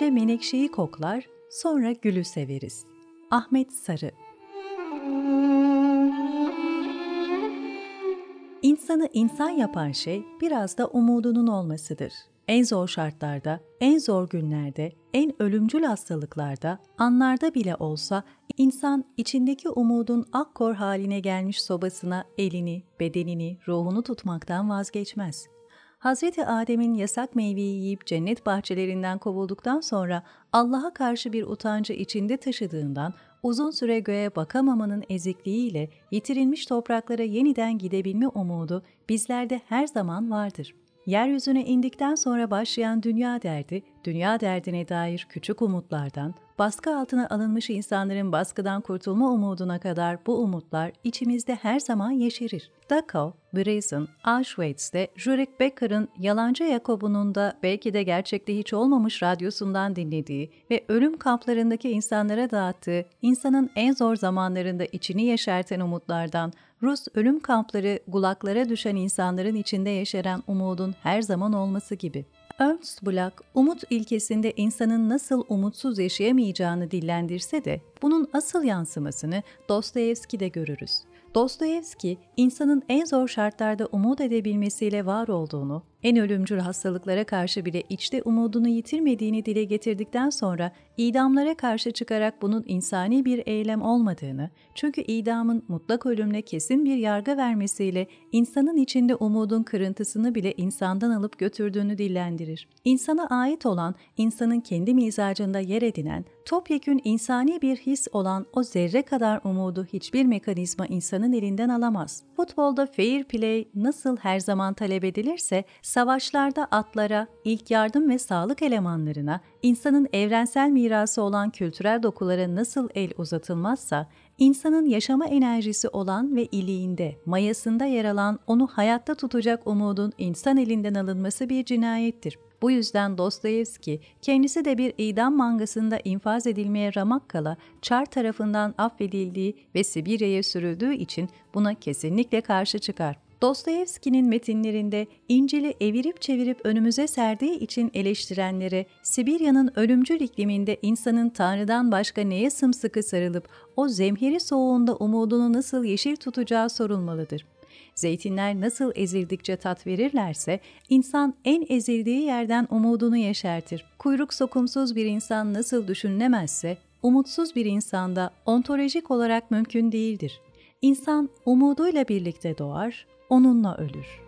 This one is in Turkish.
Önce menekşeyi koklar, sonra gülü severiz. Ahmet Sarı İnsanı insan yapan şey biraz da umudunun olmasıdır. En zor şartlarda, en zor günlerde, en ölümcül hastalıklarda, anlarda bile olsa insan içindeki umudun akkor haline gelmiş sobasına elini, bedenini, ruhunu tutmaktan vazgeçmez. Hazreti Adem'in yasak meyveyi yiyip cennet bahçelerinden kovulduktan sonra Allah'a karşı bir utancı içinde taşıdığından uzun süre göğe bakamamanın ezikliğiyle yitirilmiş topraklara yeniden gidebilme umudu bizlerde her zaman vardır. Yeryüzüne indikten sonra başlayan dünya derdi, dünya derdine dair küçük umutlardan, baskı altına alınmış insanların baskıdan kurtulma umuduna kadar bu umutlar içimizde her zaman yeşerir. Dachau, Dresden, Auschwitz'te Jurek Becker'ın Yalancı Yakob'unun da belki de gerçekte hiç olmamış radyosundan dinlediği ve ölüm kamplarındaki insanlara dağıttığı insanın en zor zamanlarında içini yeşerten umutlardan, Rus ölüm kampları gulaklara düşen insanların içinde yeşeren umudun her zaman olması gibi. Ernst Bloch, umut ilkesinde insanın nasıl umutsuz yaşayamayacağını dillendirse de bunun asıl yansımasını Dostoyevski'de görürüz. Dostoyevski, insanın en zor şartlarda umut edebilmesiyle var olduğunu, en ölümcül hastalıklara karşı bile içte umudunu yitirmediğini dile getirdikten sonra idamlara karşı çıkarak bunun insani bir eylem olmadığını, çünkü idamın mutlak ölümle kesin bir yargı vermesiyle insanın içinde umudun kırıntısını bile insandan alıp götürdüğünü dillendirir. İnsana ait olan, insanın kendi mizacında yer edinen, topyekün insani bir his olan o zerre kadar umudu hiçbir mekanizma insanın elinden alamaz. Futbolda fair play nasıl her zaman talep edilirse, savaşlarda atlara, ilk yardım ve sağlık elemanlarına, insanın evrensel mirası olan kültürel dokulara nasıl el uzatılmazsa, insanın yaşama enerjisi olan ve iliğinde, mayasında yer alan onu hayatta tutacak umudun insan elinden alınması bir cinayettir. Bu yüzden Dostoyevski kendisi de bir idam mangasında infaz edilmeye ramak kala Çar tarafından affedildiği ve Sibirya'ya sürüldüğü için buna kesinlikle karşı çıkar. Dostoyevski'nin metinlerinde İncil'i evirip çevirip önümüze serdiği için eleştirenlere Sibirya'nın ölümcül ikliminde insanın Tanrı'dan başka neye sımsıkı sarılıp o zemheri soğuğunda umudunu nasıl yeşil tutacağı sorulmalıdır. Zeytinler nasıl ezildikçe tat verirlerse, insan en ezildiği yerden umudunu yeşertir. Kuyruk sokumsuz bir insan nasıl düşünülemezse, umutsuz bir insanda ontolojik olarak mümkün değildir. İnsan umuduyla birlikte doğar, onunla ölür.